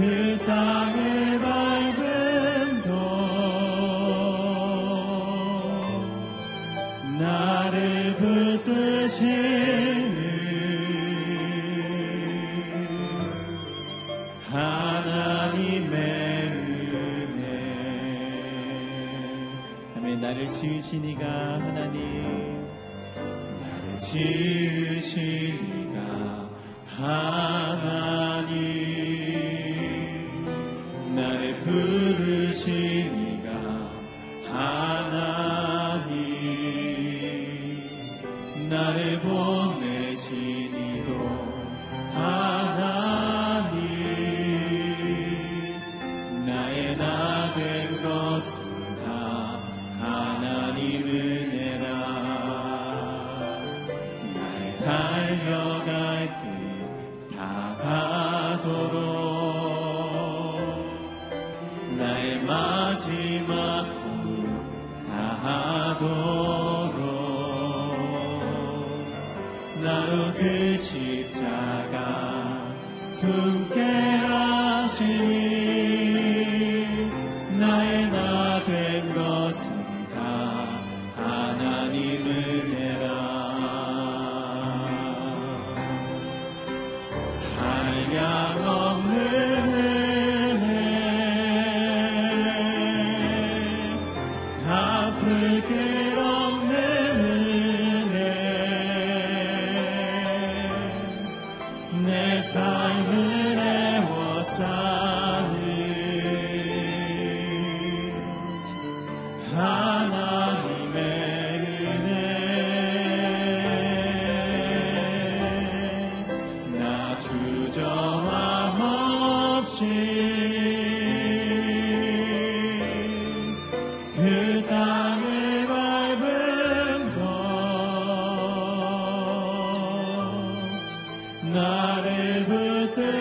그 땅의 밝은 도 나를 붙드시는 하나님의 은혜. 아멘. 나를 지으시니가 하나님. 나를 지으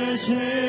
his.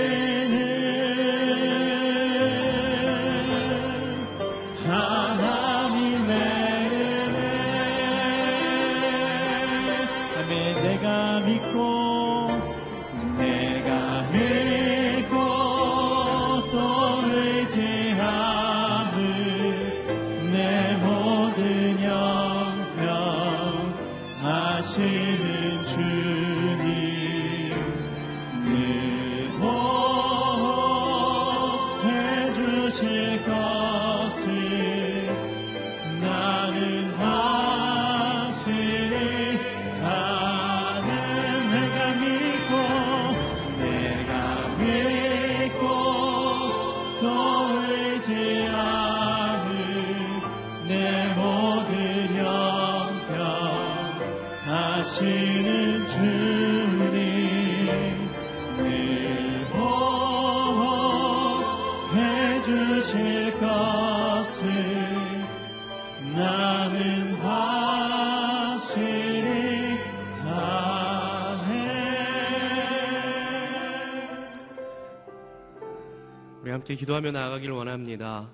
함께 기도하며 나아가길 원합니다.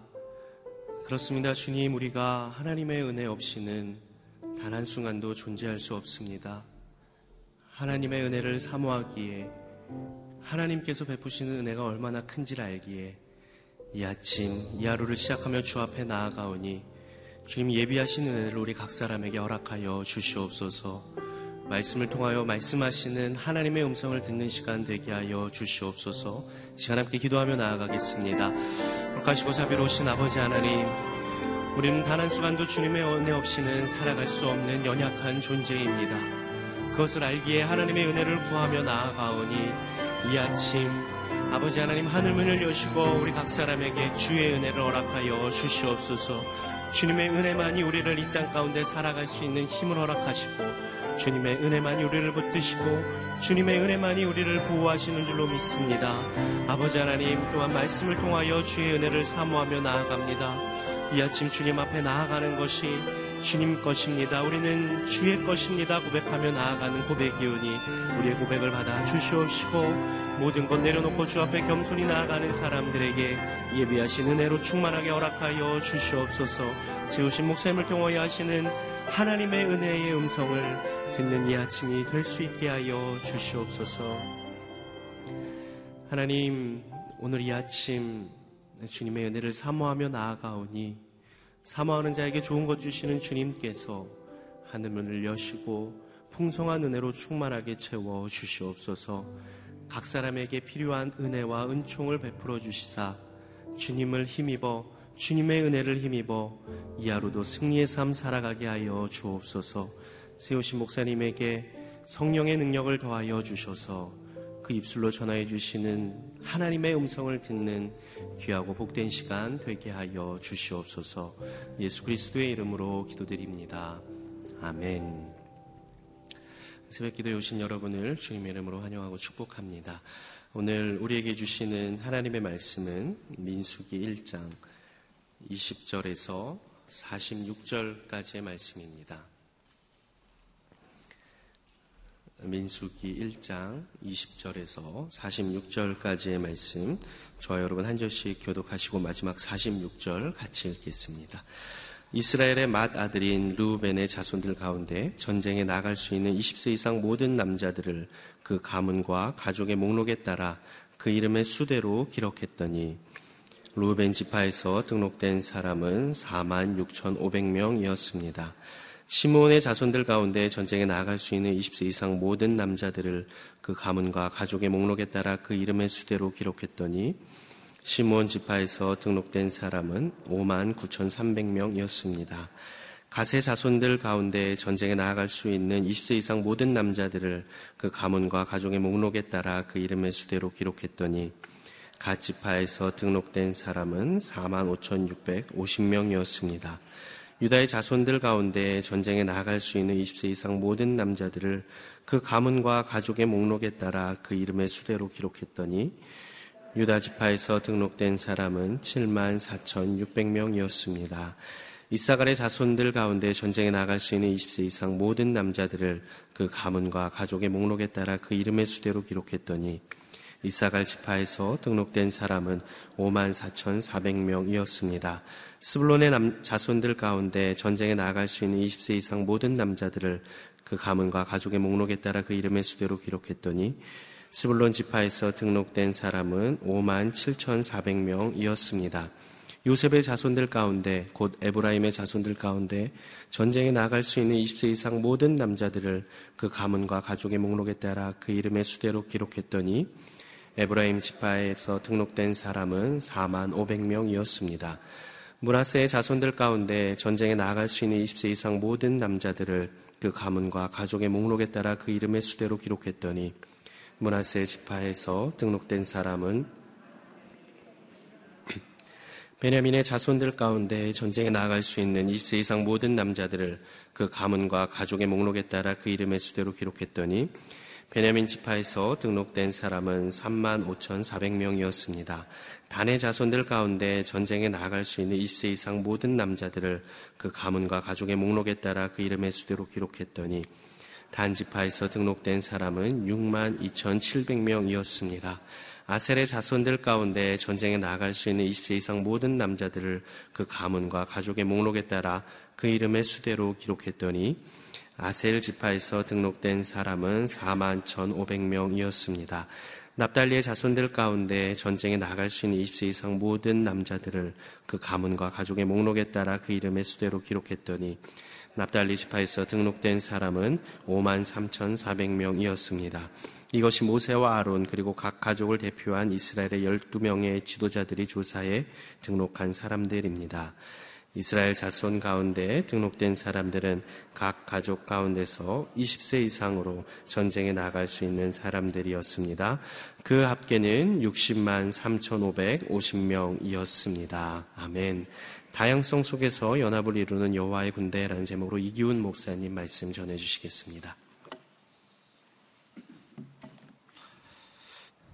그렇습니다. 주님, 우리가 하나님의 은혜 없이는 단 한순간도 존재할 수 없습니다. 하나님의 은혜를 사모하기에 하나님께서 베푸시는 은혜가 얼마나 큰지를 알기에 이 아침 이 하루를 시작하며 주 앞에 나아가오니 주님 예비하신 은혜를 우리 각 사람에게 허락하여 주시옵소서 말씀을 통하여 말씀하시는 하나님의 음성을 듣는 시간 되게 하여 주시옵소서 시간 함께 기도하며 나아가겠습니다. 불하시고 자비로우신 아버지 하나님 우리는 단 한 순간도 주님의 은혜 없이는 살아갈 수 없는 연약한 존재입니다. 그것을 알기에 하나님의 은혜를 구하며 나아가오니 이 아침 아버지 하나님 하늘문을 여시고 우리 각 사람에게 주의 은혜를 허락하여 주시옵소서 주님의 은혜만이 우리를 이 땅 가운데 살아갈 수 있는 힘을 허락하시고 주님의 은혜만이 우리를 붙드시고 주님의 은혜만이 우리를 보호하시는 줄로 믿습니다. 아버지 하나님 또한 말씀을 통하여 주의 은혜를 사모하며 나아갑니다. 이 아침 주님 앞에 나아가는 것이 주님 것입니다. 우리는 주의 것입니다. 고백하며 나아가는 고백이오니 우리의 고백을 받아 주시옵시고 모든 것 내려놓고 주 앞에 겸손히 나아가는 사람들에게 예비하신 은혜로 충만하게 허락하여 주시옵소서 세우신 목사님을 통하여 하시는 하나님의 은혜의 음성을 듣는 이 아침이 될 수 있게 하여 주시옵소서 하나님 오늘 이 아침 주님의 은혜를 사모하며 나아가오니 사모하는 자에게 좋은 것 주시는 주님께서 하늘문을 여시고 풍성한 은혜로 충만하게 채워 주시옵소서. 각 사람에게 필요한 은혜와 은총을 베풀어 주시사 주님을 힘입어 주님의 은혜를 힘입어 이 하루도 승리의 삶 살아가게 하여 주옵소서. 세우신 목사님에게 성령의 능력을 더하여 주셔서 그 입술로 전하여 주시는 하나님의 음성을 듣는 귀하고 복된 시간 되게 하여 주시옵소서 예수 그리스도의 이름으로 기도드립니다. 아멘. 새벽 기도에 오신 여러분을 주님의 이름으로 환영하고 축복합니다. 오늘 우리에게 주시는 하나님의 말씀은 민수기 1장 20절에서 46절까지의 말씀입니다. 민수기 1장 20절에서 46절까지의 말씀 저와 여러분 한 절씩 교독하시고 마지막 46절 같이 읽겠습니다. 이스라엘의 맏 아들인 루벤의 자손들 가운데 전쟁에 나갈 수 있는 20세 이상 모든 남자들을 그 가문과 가족의 목록에 따라 그 이름의 수대로 기록했더니 루벤 지파에서 등록된 사람은 4만 6,500명이었습니다. 시몬의 자손들 가운데 전쟁에 나갈 수 있는 20세 이상 모든 남자들을 그 가문과 가족의 목록에 따라 그 이름의 수대로 기록했더니 시몬 지파에서 등록된 사람은 5만 9,300명이었습니다. 가세 자손들 가운데 전쟁에 나아갈 수 있는 20세 이상 모든 남자들을 그 가문과 가족의 목록에 따라 그 이름의 수대로 기록했더니 가 지파에서 등록된 사람은 4만 5,650명이었습니다. 유다의 자손들 가운데 전쟁에 나갈 수 있는 20세 이상 모든 남자들을 그 가문과 가족의 목록에 따라 그 이름의 수대로 기록했더니 유다 지파에서 등록된 사람은 7만 4,600명이었습니다. 이사갈의 자손들 가운데 전쟁에 나갈 수 있는 20세 이상 모든 남자들을 그 가문과 가족의 목록에 따라 그 이름의 수대로 기록했더니 이사갈 지파에서 등록된 사람은 5만 4,400명이었습니다. 스불론의 남, 자손들 가운데 전쟁에 나갈 수 있는 20세 이상 모든 남자들을 그 가문과 가족의 목록에 따라 그 이름의 수대로 기록했더니 스불론 지파에서 등록된 사람은 5만 7,400명이었습니다. 요셉의 자손들 가운데 곧 에브라임의 자손들 가운데 전쟁에 나갈 수 있는 20세 이상 모든 남자들을 그 가문과 가족의 목록에 따라 그 이름의 수대로 기록했더니 에브라임 지파에서 등록된 사람은 4만 500명이었습니다. 문하세의 자손들 가운데 전쟁에 나갈 수 있는 20세 이상 모든 남자들을 그 가문과 가족의 목록에 따라 그 이름의 수대로 기록했더니 문하세 지파에서 등록된 사람은 베냐민의 자손들 가운데 전쟁에 나갈 수 있는 20세 이상 모든 남자들을 그 가문과 가족의 목록에 따라 그 이름의 수대로 기록했더니 베냐민 지파에서 등록된 사람은 3만 5,400명이었습니다. 단의 자손들 가운데 전쟁에 나갈 수 있는 20세 이상 모든 남자들을 그 가문과 가족의 목록에 따라 그 이름의 수대로 기록했더니 단 지파에서 등록된 사람은 6만 2,700명이었습니다. 아셀의 자손들 가운데 전쟁에 나아갈 수 있는 20세 이상 모든 남자들을 그 가문과 가족의 목록에 따라 그 이름의 수대로 기록했더니 아셀 지파에서 등록된 사람은 4만 1,500명이었습니다. 납달리의 자손들 가운데 전쟁에 나갈 수 있는 20세 이상 모든 남자들을 그 가문과 가족의 목록에 따라 그 이름의 수대로 기록했더니 납달리 지파에서 등록된 사람은 5만 3,400명이었습니다. 이것이 모세와 아론 그리고 각 가족을 대표한 이스라엘의 12명의 지도자들이 조사해 등록한 사람들입니다. 이스라엘 자손 가운데 등록된 사람들은 각 가족 가운데서 20세 이상으로 전쟁에 나갈 수 있는 사람들이었습니다. 그 합계는 60만 3,550명이었습니다. 아멘. 다양성 속에서 연합을 이루는 여호와의 군대라는 제목으로 이기훈 목사님 말씀 전해 주시겠습니다.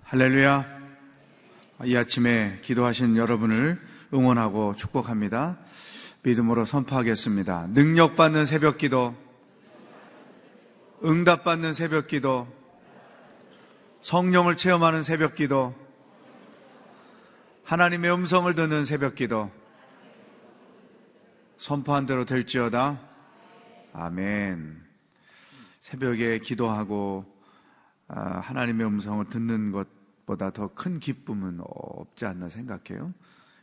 할렐루야. 이 아침에 기도하신 여러분을 응원하고 축복합니다. 믿음으로 선포하겠습니다. 능력받는 새벽 기도, 응답받는 새벽 기도, 성령을 체험하는 새벽 기도, 하나님의 음성을 듣는 새벽 기도, 선포한 대로 될지어다. 아멘. 새벽에 기도하고 아, 하나님의 음성을 듣는 것보다 더 큰 기쁨은 없지 않나 생각해요.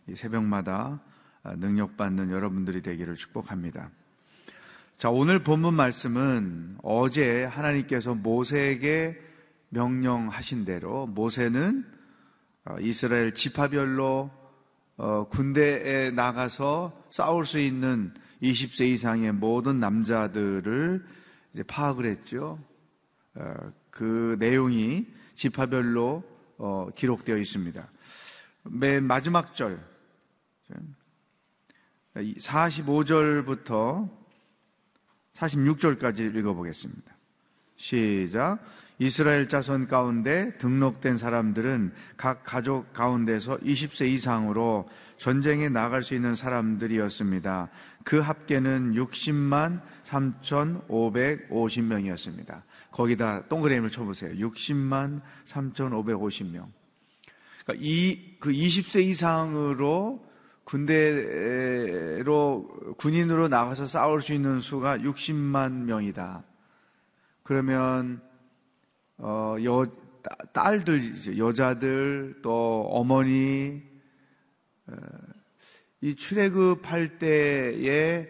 이 새벽마다 아, 능력받는 여러분들이 되기를 축복합니다. 자, 오늘 본문 말씀은 어제 하나님께서 모세에게 명령하신 대로 모세는 어, 이스라엘 지파별로 어, 군대에 나가서 싸울 수 있는 20세 이상의 모든 남자들을 이제 파악을 했죠. 어, 그 내용이 지파별로 기록되어 있습니다. 맨 마지막 절 45절부터 46절까지 읽어보겠습니다. 시작. 이스라엘 자손 가운데 등록된 사람들은 각 가족 가운데서 20세 이상으로 전쟁에 나갈 수 있는 사람들이었습니다. 그 합계는 60만 3,550명이었습니다. 거기다 동그라미를 쳐보세요. 60만 3,550명. 그러니까 이, 그 20세 이상으로 군대로 군인으로 나가서 싸울 수 있는 수가 60만 명이다. 그러면 어, 여 딸들 여자들 또 어머니 어, 이 출애굽할 때에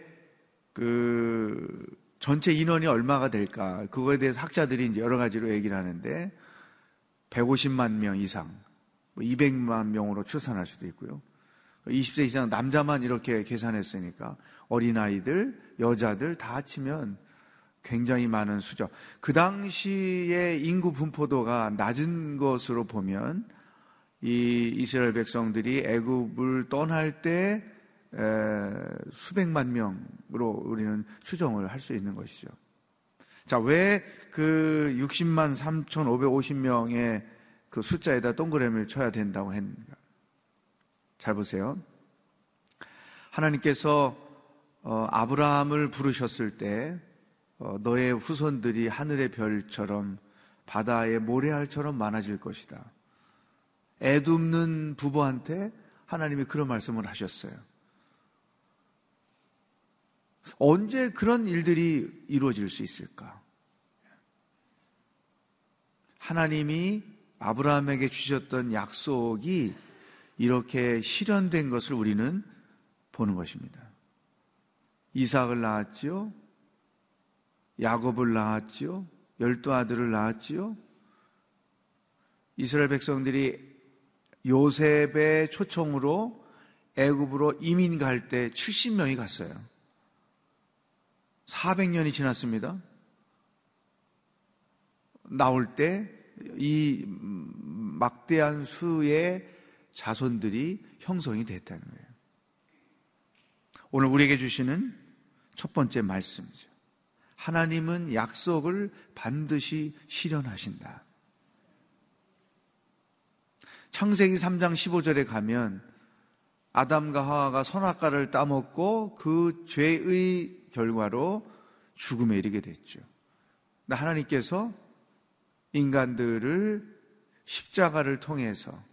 그 전체 인원이 얼마가 될까 그거에 대해서 학자들이 이제 여러 가지로 얘기를 하는데 150만 명 이상, 200만 뭐 명으로 추산할 수도 있고요. 20세 이상 남자만 이렇게 계산했으니까 어린아이들, 여자들 다 합치면 굉장히 많은 수죠. 그 당시에 인구 분포도가 낮은 것으로 보면 이 이스라엘 백성들이 애굽을 떠날 때 수백만 명으로 우리는 추정을 할 수 있는 것이죠. 자, 왜 그 60만 3,550명의 그 숫자에다 동그라미를 쳐야 된다고 했는가? 잘 보세요. 하나님께서 어, 아브라함을 부르셨을 때 어, 너의 후손들이 하늘의 별처럼 바다의 모래알처럼 많아질 것이다. 애굽는 부부한테 하나님이 그런 말씀을 하셨어요. 언제 그런 일들이 이루어질 수 있을까? 하나님이 아브라함에게 주셨던 약속이 이렇게 실현된 것을 우리는 보는 것입니다. 이삭을 낳았지요. 야곱을 낳았지요. 열두 아들을 낳았지요. 이스라엘 백성들이 요셉의 초청으로 애굽으로 이민 갈 때 70명이 갔어요. 400년이 지났습니다. 나올 때 이 막대한 수의 자손들이 형성이 됐다는 거예요. 오늘 우리에게 주시는 첫 번째 말씀이죠. 하나님은 약속을 반드시 실현하신다. 창세기 3장 15절에 가면 아담과 하와가 선악과를 따먹고 그 죄의 결과로 죽음에 이르게 됐죠. 하나님께서 인간들을 십자가를 통해서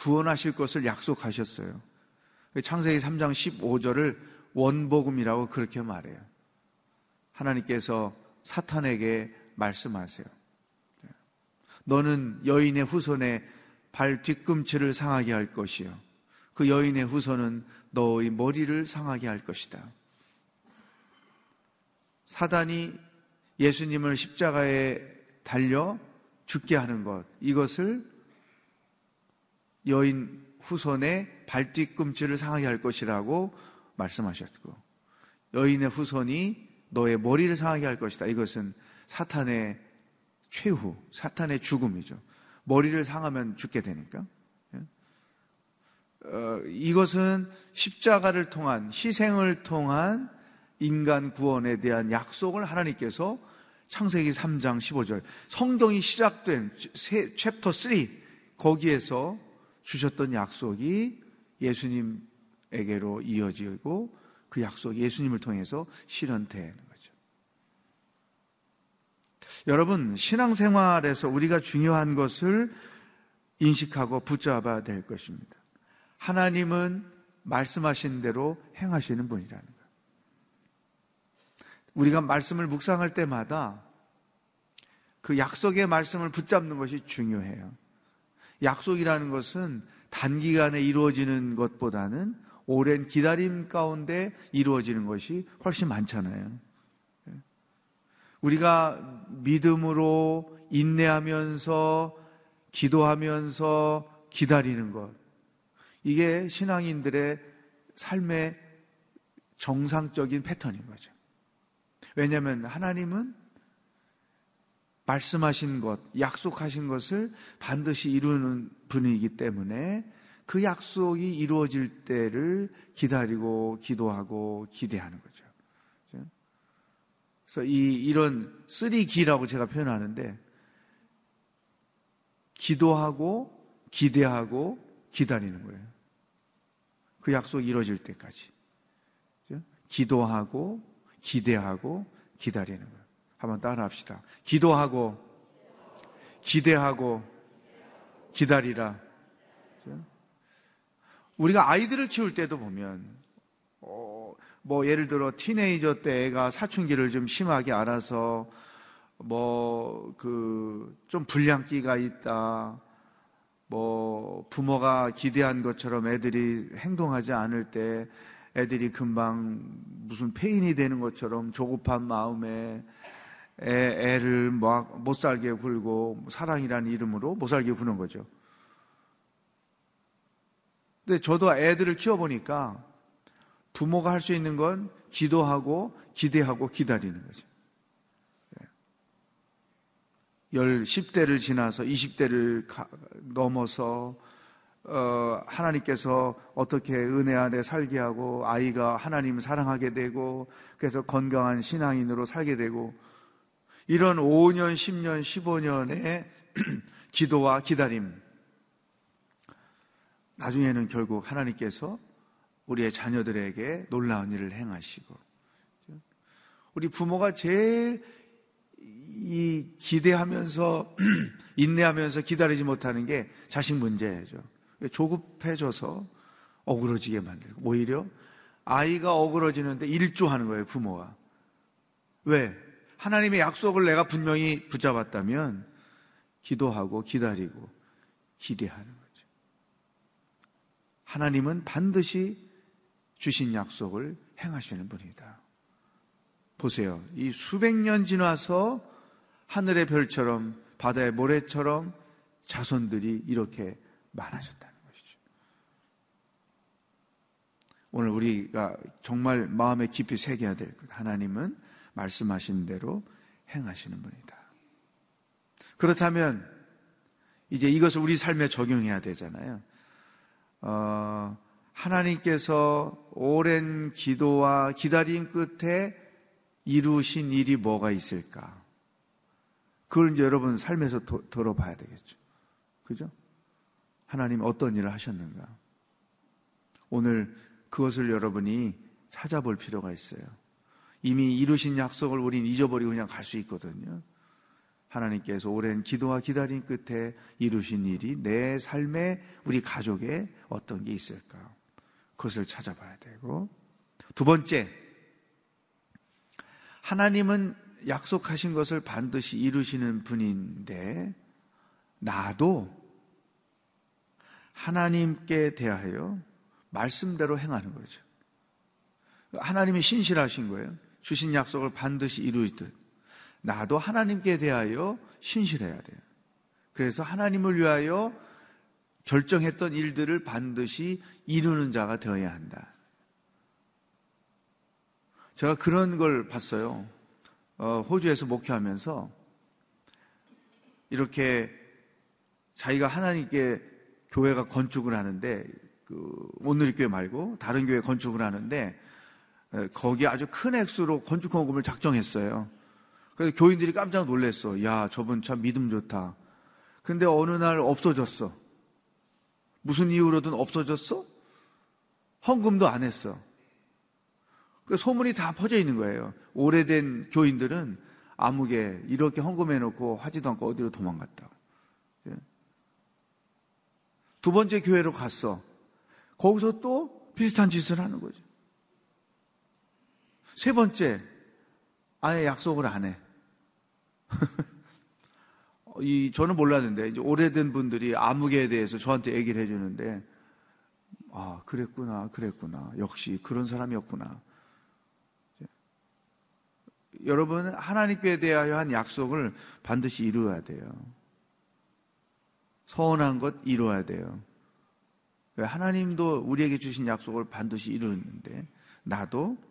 구원하실 것을 약속하셨어요. 창세기 3장 15절을 원복음이라고 그렇게 말해요. 하나님께서 사탄에게 말씀하세요. 너는 여인의 후손의 발 뒤꿈치를 상하게 할 것이요. 그 여인의 후손은 너의 머리를 상하게 할 것이다. 사단이 예수님을 십자가에 달려 죽게 하는 것, 이것을 여인 후손의 발뒤꿈치를 상하게 할 것이라고 말씀하셨고, 여인의 후손이 너의 머리를 상하게 할 것이다. 이것은 사탄의 최후, 사탄의 죽음이죠. 머리를 상하면 죽게 되니까. 어, 이것은 십자가를 통한, 희생을 통한 인간 구원에 대한 약속을 하나님께서 창세기 3장 15절, 성경이 시작된 챕터 3, 거기에서 주셨던 약속이 예수님에게로 이어지고 그 약속 예수님을 통해서 실현되는 거죠. 여러분, 신앙생활에서 우리가 중요한 것을 인식하고 붙잡아야 될 것입니다. 하나님은 말씀하신 대로 행하시는 분이라는 거예요. 우리가 말씀을 묵상할 때마다 그 약속의 말씀을 붙잡는 것이 중요해요. 약속이라는 것은 단기간에 이루어지는 것보다는 오랜 기다림 가운데 이루어지는 것이 훨씬 많잖아요. 우리가 믿음으로 인내하면서 기도하면서 기다리는 것. 이게 신앙인들의 삶의 정상적인 패턴인 거죠. 왜냐하면 하나님은 말씀하신 것, 약속하신 것을 반드시 이루는 분이기 때문에 그 약속이 이루어질 때를 기다리고 기도하고 기대하는 거죠. 그래서 이, 이런 three 기라고 제가 표현하는데 기도하고 기대하고 기다리는 거예요. 그 약속이 이루어질 때까지. 기도하고 기대하고 기다리는 거예요. 한번 따라 합시다. 기도하고, 기대하고, 기다리라. 우리가 아이들을 키울 때도 보면, 어, 뭐, 예를 들어, 티네이저 때 애가 사춘기를 좀 심하게 알아서, 뭐, 그, 좀 불량기가 있다. 뭐, 부모가 기대한 것처럼 애들이 행동하지 않을 때 애들이 금방 무슨 폐인이 되는 것처럼 조급한 마음에 애, 를 못 살게 굴고 사랑이라는 이름으로 못 살게 구는 거죠. 근데 저도 애들을 키워보니까 부모가 할 수 있는 건 기도하고 기대하고 기다리는 거죠. 열 10대를 지나서 20대를 넘어서 어, 하나님께서 어떻게 은혜 안에 살게 하고 아이가 하나님을 사랑하게 되고 그래서 건강한 신앙인으로 살게 되고 이런 5년, 10년, 15년의 기도와 기다림. 나중에는 결국 하나님께서 우리의 자녀들에게 놀라운 일을 행하시고 우리 부모가 제일 이 기대하면서 인내하면서 기다리지 못하는 게 자식 문제죠. 조급해져서 어그러지게 만들고 오히려 아이가 어그러지는데 일조하는 거예요 부모가. 왜 하나님의 약속을 내가 분명히 붙잡았다면 기도하고 기다리고 기대하는 거죠. 하나님은 반드시 주신 약속을 행하시는 분이다. 보세요. 이 수백 년 지나서 하늘의 별처럼 바다의 모래처럼 자손들이 이렇게 많아졌다는 것이죠. 오늘 우리가 정말 마음에 깊이 새겨야 될 것. 하나님은 말씀하신 대로 행하시는 분이다. 그렇다면 이제 이것을 우리 삶에 적용해야 되잖아요. 어, 하나님께서 오랜 기도와 기다림 끝에 이루신 일이 뭐가 있을까? 그걸 이제 여러분 삶에서 도, 들어봐야 되겠죠. 그죠? 하나님 어떤 일을 하셨는가? 오늘 그것을 여러분이 찾아볼 필요가 있어요. 이미 이루신 약속을 우린 잊어버리고 그냥 갈 수 있거든요. 하나님께서 오랜 기도와 기다림 끝에 이루신 일이 내 삶에 우리 가족에 어떤 게 있을까? 그것을 찾아봐야 되고 두 번째 하나님은 약속하신 것을 반드시 이루시는 분인데 나도 하나님께 대하여 말씀대로 행하는 거죠. 하나님이 신실하신 거예요. 주신 약속을 반드시 이루듯 나도 하나님께 대하여 신실해야 돼요. 그래서 하나님을 위하여 결정했던 일들을 반드시 이루는 자가 되어야 한다. 제가 그런 걸 봤어요. 어, 호주에서 목회하면서 이렇게 자기가 하나님께 교회가 건축을 하는데 그 오늘의 교회 말고 다른 교회 건축을 하는데 거기에 아주 큰 액수로 건축 헌금을 작정했어요. 그래서 교인들이 깜짝 놀랐어. 야, 저분 참 믿음 좋다. 근데 어느 날 없어졌어. 무슨 이유로든 없어졌어? 헌금도 안 했어. 그 소문이 다 퍼져 있는 거예요. 오래된 교인들은 아무게 이렇게 헌금해 놓고 하지도 않고 어디로 도망갔다고. 예. 두 번째 교회로 갔어. 거기서 또 비슷한 짓을 하는 거죠. 세 번째, 아예 약속을 안 해. 이, 저는 몰랐는데, 이제 오래된 분들이 암흑에 대해서 저한테 얘기를 해주는데, 아, 그랬구나, 그랬구나. 역시 그런 사람이었구나. 여러분, 하나님께 대하여 한 약속을 반드시 이루어야 돼요. 서운한 것 이루어야 돼요. 하나님도 우리에게 주신 약속을 반드시 이루는데, 나도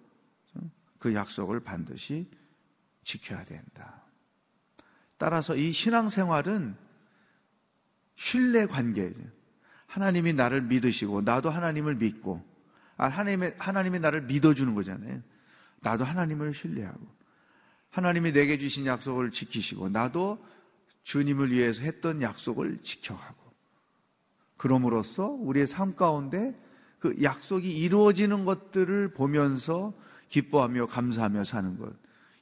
그 약속을 반드시 지켜야 된다. 따라서 이 신앙생활은 신뢰 관계죠. 하나님이 나를 믿으시고 나도 하나님을 믿고 아, 하나님의, 하나님이 나를 믿어주는 거잖아요. 나도 하나님을 신뢰하고 하나님이 내게 주신 약속을 지키시고 나도 주님을 위해서 했던 약속을 지켜가고 그럼으로써 우리의 삶 가운데 그 약속이 이루어지는 것들을 보면서 기뻐하며 감사하며 사는 것.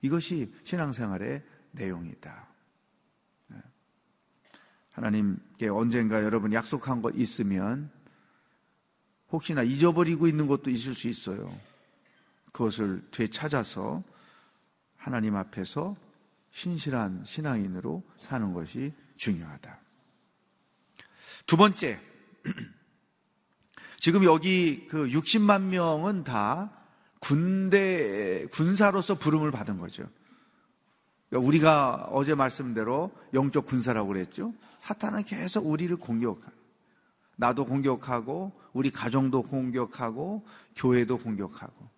이것이 신앙생활의 내용이다. 네. 하나님께 언젠가 여러분 약속한 것 있으면 혹시나 잊어버리고 있는 것도 있을 수 있어요. 그것을 되찾아서 하나님 앞에서 신실한 신앙인으로 사는 것이 중요하다. 두 번째, 지금 여기 그 60만 명은 다 군대, 군사로서 부름을 받은 거죠. 그러니까 우리가 어제 말씀대로 영적 군사라고 그랬죠. 사탄은 계속 우리를 공격하 나도 공격하고, 우리 가정도 공격하고, 교회도 공격하고.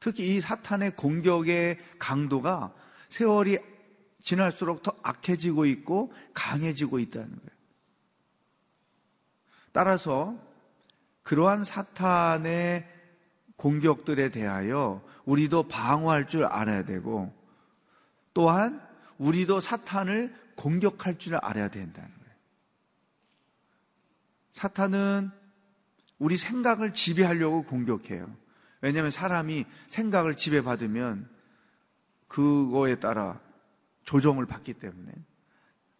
특히 이 사탄의 공격의 강도가 세월이 지날수록 더 악해지고 있고 강해지고 있다는 거예요. 따라서 그러한 사탄의 공격들에 대하여 우리도 방어할 줄 알아야 되고 또한 우리도 사탄을 공격할 줄 알아야 된다는 거예요. 사탄은 우리 생각을 지배하려고 공격해요. 왜냐하면 사람이 생각을 지배받으면 그거에 따라 조정을 받기 때문에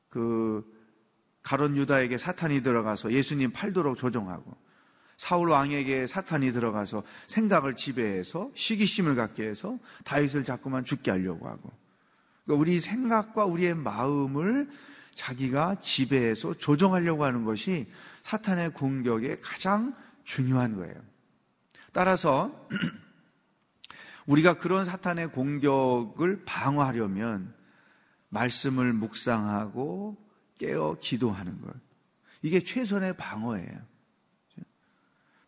그 가론 유다에게 사탄이 들어가서 예수님 팔도록 조정하고 사울 왕에게 사탄이 들어가서 생각을 지배해서 시기심을 갖게 해서 다윗을 자꾸만 죽게 하려고 하고 그러니까 우리 생각과 우리의 마음을 자기가 지배해서 조정하려고 하는 것이 사탄의 공격의 가장 중요한 거예요. 따라서 우리가 그런 사탄의 공격을 방어하려면 말씀을 묵상하고 깨어 기도하는 것. 이게 최선의 방어예요.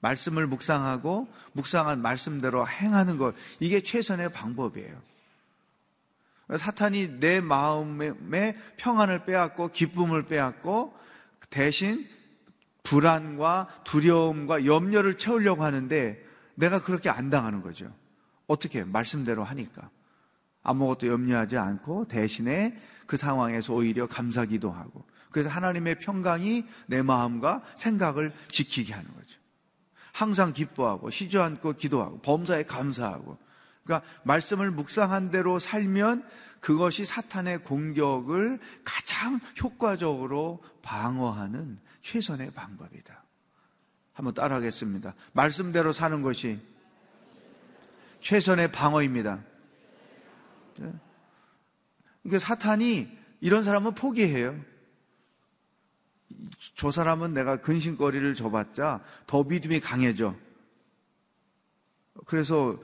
말씀을 묵상하고 묵상한 말씀대로 행하는 것 이게 최선의 방법이에요. 사탄이 내 마음의 평안을 빼앗고 기쁨을 빼앗고 대신 불안과 두려움과 염려를 채우려고 하는데 내가 그렇게 안 당하는 거죠. 어떻게 말씀대로 하니까 아무것도 염려하지 않고 대신에 그 상황에서 오히려 감사기도 하고 그래서 하나님의 평강이 내 마음과 생각을 지키게 하는 거죠. 항상 기뻐하고 쉬지 않고 기도하고 범사에 감사하고 그러니까 말씀을 묵상한 대로 살면 그것이 사탄의 공격을 가장 효과적으로 방어하는 최선의 방법이다. 한번 따라하겠습니다. 말씀대로 사는 것이 최선의 방어입니다. 네. 그러니까 사탄이 이런 사람은 포기해요. 저 사람은 내가 근심거리를 줘봤자 더 믿음이 강해져. 그래서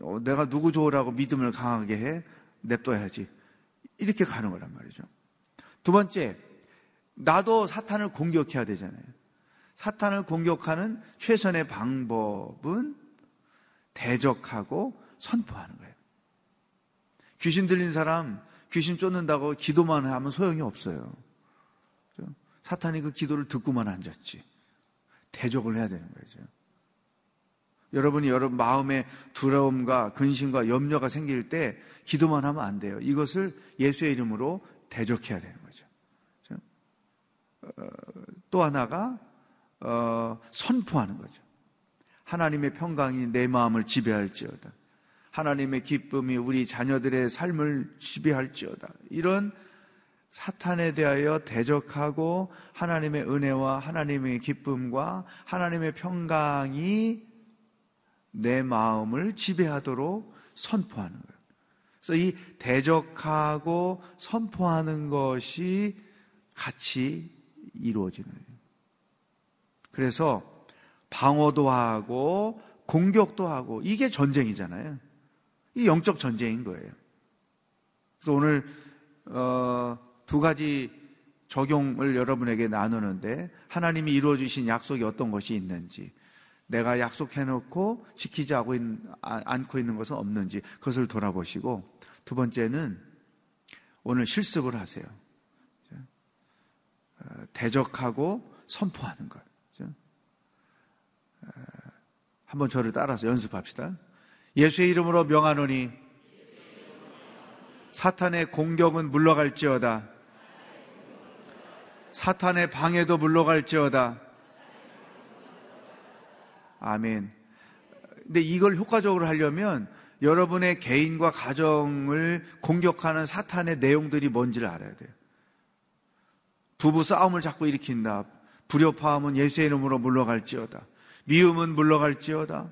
어, 내가 누구 좋으라고 믿음을 강하게 해? 냅둬야지. 이렇게 가는 거란 말이죠. 두 번째, 나도 사탄을 공격해야 되잖아요. 사탄을 공격하는 최선의 방법은 대적하고 선포하는 거예요. 귀신 들린 사람 귀신 쫓는다고 기도만 하면 소용이 없어요. 사탄이 그 기도를 듣고만 앉았지. 대적을 해야 되는 거죠. 여러분이 여러분 마음에 두려움과 근심과 염려가 생길 때 기도만 하면 안 돼요. 이것을 예수의 이름으로 대적해야 되는 거죠. 어, 또 하나가 어, 선포하는 거죠. 하나님의 평강이 내 마음을 지배할지어다. 하나님의 기쁨이 우리 자녀들의 삶을 지배할지어다. 이런 사탄에 대하여 대적하고 하나님의 은혜와 하나님의 기쁨과 하나님의 평강이 내 마음을 지배하도록 선포하는 거예요. 그래서 이 대적하고 선포하는 것이 같이 이루어지는 거예요. 그래서 방어도 하고 공격도 하고 이게 전쟁이잖아요. 이 영적 전쟁인 거예요. 그래서 오늘 어, 두 가지 적용을 여러분에게 나누는데 하나님이 이루어 주신 약속이 어떤 것이 있는지 내가 약속해 놓고 지키지 않고 있는 것은 없는지 그것을 돌아보시고 두 번째는 오늘 실습을 하세요. 어, 대적하고 선포하는 것. 어, 한번 저를 따라서 연습합시다. 예수의 이름으로 명하노니 사탄의 공격은 물러갈지어다. 사탄의 방해도 물러갈지어다. 아멘. 근데 이걸 효과적으로 하려면 여러분의 개인과 가정을 공격하는 사탄의 내용들이 뭔지를 알아야 돼요. 부부 싸움을 자꾸 일으킨다. 불협화음은 예수의 이름으로 물러갈지어다. 미움은 물러갈지어다.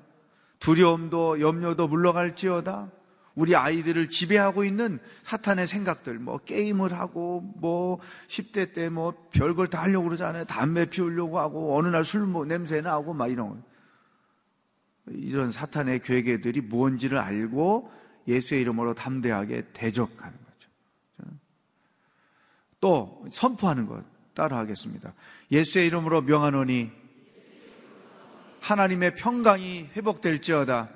두려움도 염려도 물러갈지어다. 우리 아이들을 지배하고 있는 사탄의 생각들, 뭐 게임을 하고, 뭐 10대 때 뭐 별걸 다 하려고 그러잖아요. 담배 피우려고 하고, 어느 날 술 뭐 냄새 나고 막 이런 거. 이런 사탄의 괴계들이 무언지를 알고 예수의 이름으로 담대하게 대적하는 거죠. 또 선포하는 것 따라 하겠습니다. 예수의 이름으로 명하노니 하나님의 평강이 회복될지어다.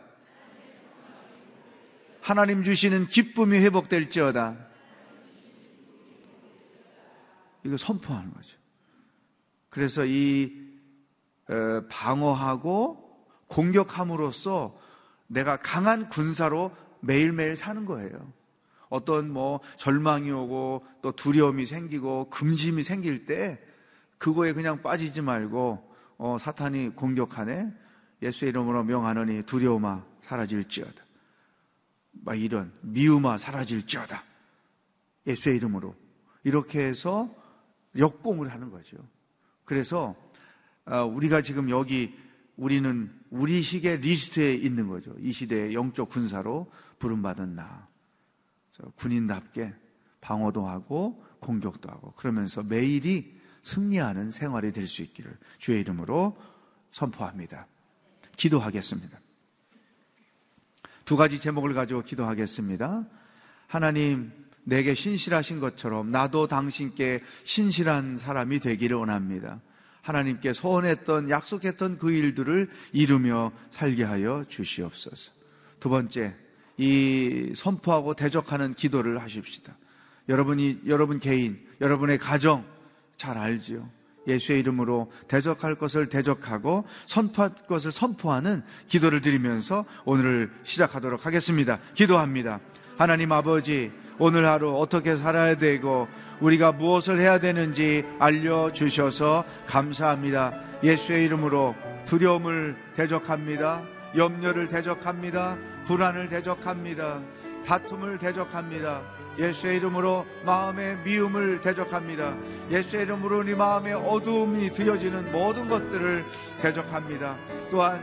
하나님 주시는 기쁨이 회복될지어다. 이거 선포하는 거죠. 그래서 이 어, 방어하고 공격함으로써 내가 강한 군사로 매일매일 사는 거예요. 어떤 뭐 절망이 오고 또 두려움이 생기고 근심이 생길 때 그거에 그냥 빠지지 말고 어, 사탄이 공격하네. 예수의 이름으로 명하노니 두려움아 사라질지어다. 막 이런 미움아 사라질지어다. 예수의 이름으로 이렇게 해서 역공을 하는 거죠. 그래서 어, 우리가 지금 여기 우리는 민수기의 리스트에 있는 거죠. 이 시대의 영적 군사로 부름받은 나. 군인답게 방어도 하고 공격도 하고 그러면서 매일이 승리하는 생활이 될 수 있기를 주의 이름으로 선포합니다. 기도하겠습니다. 두 가지 제목을 가지고 기도하겠습니다. 하나님, 내게 신실하신 것처럼 나도 당신께 신실한 사람이 되기를 원합니다. 하나님께 소원했던, 약속했던 그 일들을 이루며 살게 하여 주시옵소서. 두 번째, 이 선포하고 대적하는 기도를 하십시다. 여러분이, 여러분 개인, 여러분의 가정, 잘 알지요. 예수의 이름으로 대적할 것을 대적하고 선포할 것을 선포하는 기도를 드리면서 오늘을 시작하도록 하겠습니다. 기도합니다. 하나님 아버지, 오늘 하루 어떻게 살아야 되고 우리가 무엇을 해야 되는지 알려주셔서 감사합니다. 예수의 이름으로 두려움을 대적합니다. 염려를 대적합니다. 불안을 대적합니다. 다툼을 대적합니다. 예수의 이름으로 마음의 미움을 대적합니다. 예수의 이름으로 네 마음의 어두움이 드어지는 모든 것들을 대적합니다. 또한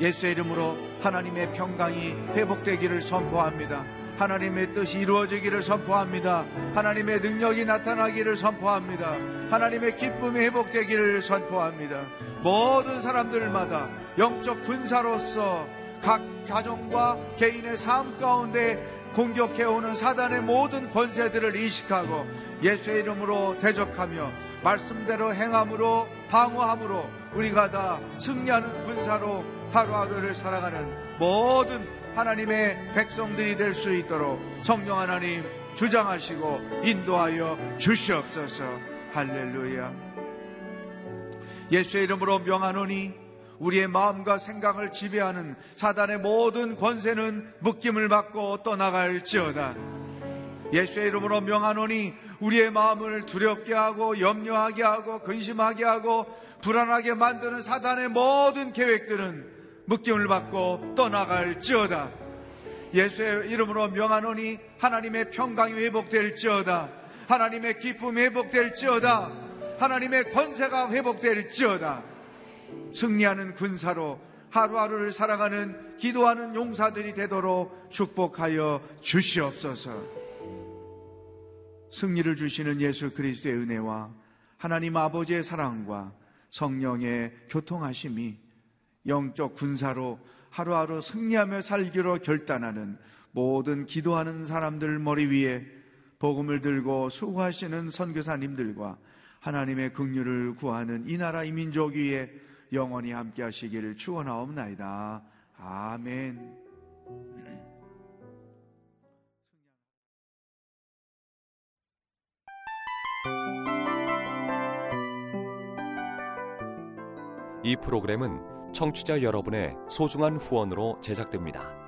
예수의 이름으로 하나님의 평강이 회복되기를 선포합니다. 하나님의 뜻이 이루어지기를 선포합니다. 하나님의 능력이 나타나기를 선포합니다. 하나님의 기쁨이 회복되기를 선포합니다. 모든 사람들마다 영적 군사로서 각 가정과 개인의 삶 가운데 공격해오는 사단의 모든 권세들을 인식하고 예수의 이름으로 대적하며 말씀대로 행함으로 방어함으로 우리가 다 승리하는 군사로 하루하루를 살아가는 모든 하나님의 백성들이 될 수 있도록 성령 하나님 주장하시고 인도하여 주시옵소서. 할렐루야. 예수의 이름으로 명하노니 우리의 마음과 생각을 지배하는 사단의 모든 권세는 묶임을 받고 떠나갈지어다 예수의 이름으로 명하노니 우리의 마음을 두렵게 하고 염려하게 하고 근심하게 하고 불안하게 만드는 사단의 모든 계획들은 묶임을 받고 떠나갈지어다. 예수의 이름으로 명하노니 하나님의 평강이 회복될지어다. 하나님의 기쁨이 회복될지어다. 하나님의 권세가 회복될지어다. 승리하는 군사로 하루하루를 살아가는 기도하는 용사들이 되도록 축복하여 주시옵소서. 승리를 주시는 예수 그리스도의 은혜와 하나님 아버지의 사랑과 성령의 교통하심이 영적 군사로 하루하루 승리하며 살기로 결단하는 모든 기도하는 사람들 머리 위에 복음을 들고 수고하시는 선교사님들과 하나님의 긍휼을 구하는 이 나라 이 민족 위에 영원히 함께 하시기를 축원하옵나이다. 아멘. 이 프로그램은 청취자 여러분의 소중한 후원으로 제작됩니다.